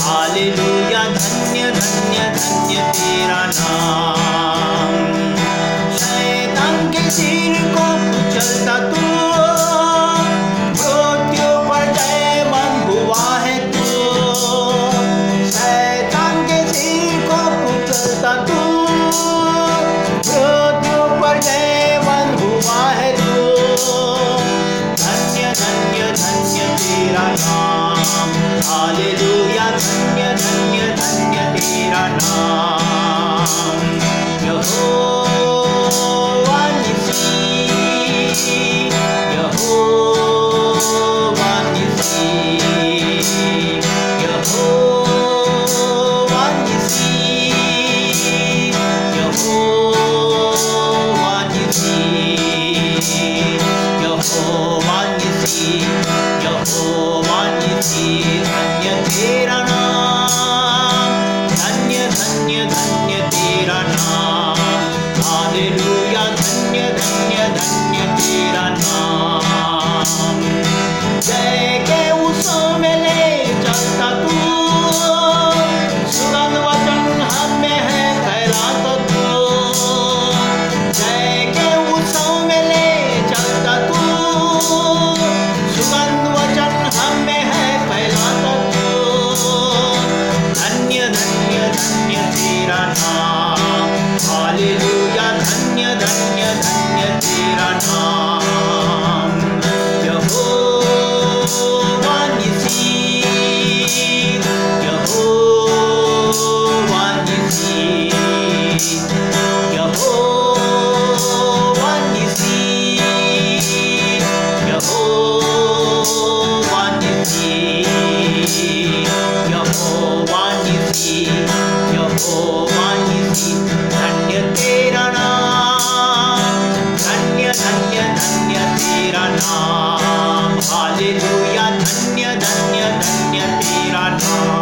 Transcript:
Hallelujah धन्य धन्य धन्य तेरा नाम शैतान के सिर को कुचलता तू long. si mañanera Hallelujah, Tanya, Tanya, Tanya, Tanya, Tanya, Tanya, Tanya, Tanya, Tanya, Tanya, Tanya, Tanya, Tanya, Tanya, Tanya, Tanya,